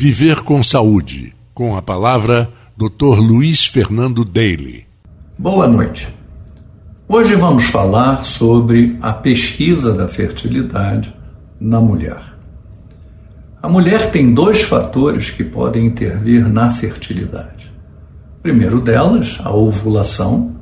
Viver com Saúde, com a palavra Dr. Luiz Fernando Daly. Boa noite. Hoje vamos falar sobre a pesquisa da fertilidade na mulher. A mulher tem dois fatores que podem intervir na fertilidade. O primeiro delas, a ovulação,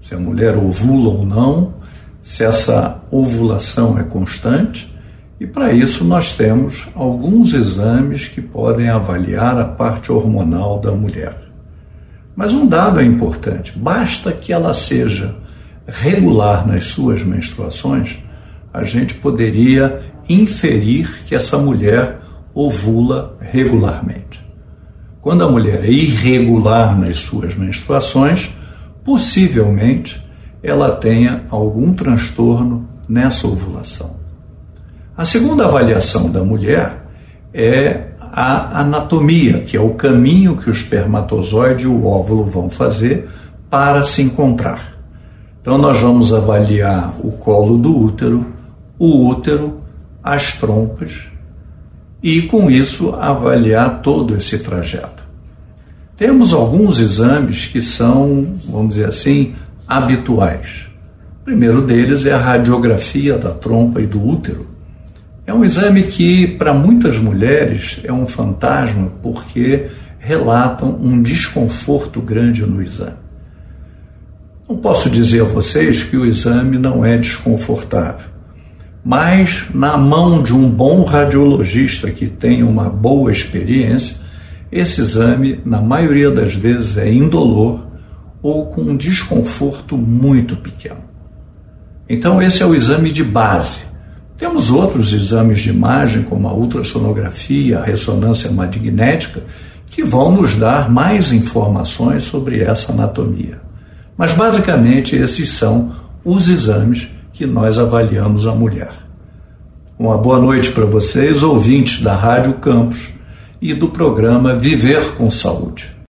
se a mulher ovula ou não, se essa ovulação é constante, e para isso nós temos alguns exames que podem avaliar a parte hormonal da mulher. Mas um dado é importante: basta que ela seja regular nas suas menstruações, a gente poderia inferir que essa mulher ovula regularmente. Quando a mulher é irregular nas suas menstruações, possivelmente ela tenha algum transtorno nessa ovulação. A segunda avaliação da mulher é a anatomia, que é o caminho que o espermatozoide e o óvulo vão fazer para se encontrar. Então, nós vamos avaliar o colo do útero, o útero, as trompas e, com isso, avaliar todo esse trajeto. Temos alguns exames que são, vamos dizer assim, habituais. O primeiro deles é a radiografia da trompa e do útero é um exame que, para muitas mulheres, é um fantasma porque relatam um desconforto grande no exame. Não posso dizer a vocês que o exame não é desconfortável, mas na mão de um bom radiologista que tem uma boa experiência, esse exame, na maioria das vezes, é indolor ou com um desconforto muito pequeno. Então, esse é o exame de base temos outros exames de imagem, como a ultrassonografia, a ressonância magnética, que vão nos dar mais informações sobre essa anatomia. Mas basicamente esses são os exames que nós avaliamos a mulher. Uma boa noite para vocês, ouvintes da Rádio Campos e do programa Viver com Saúde.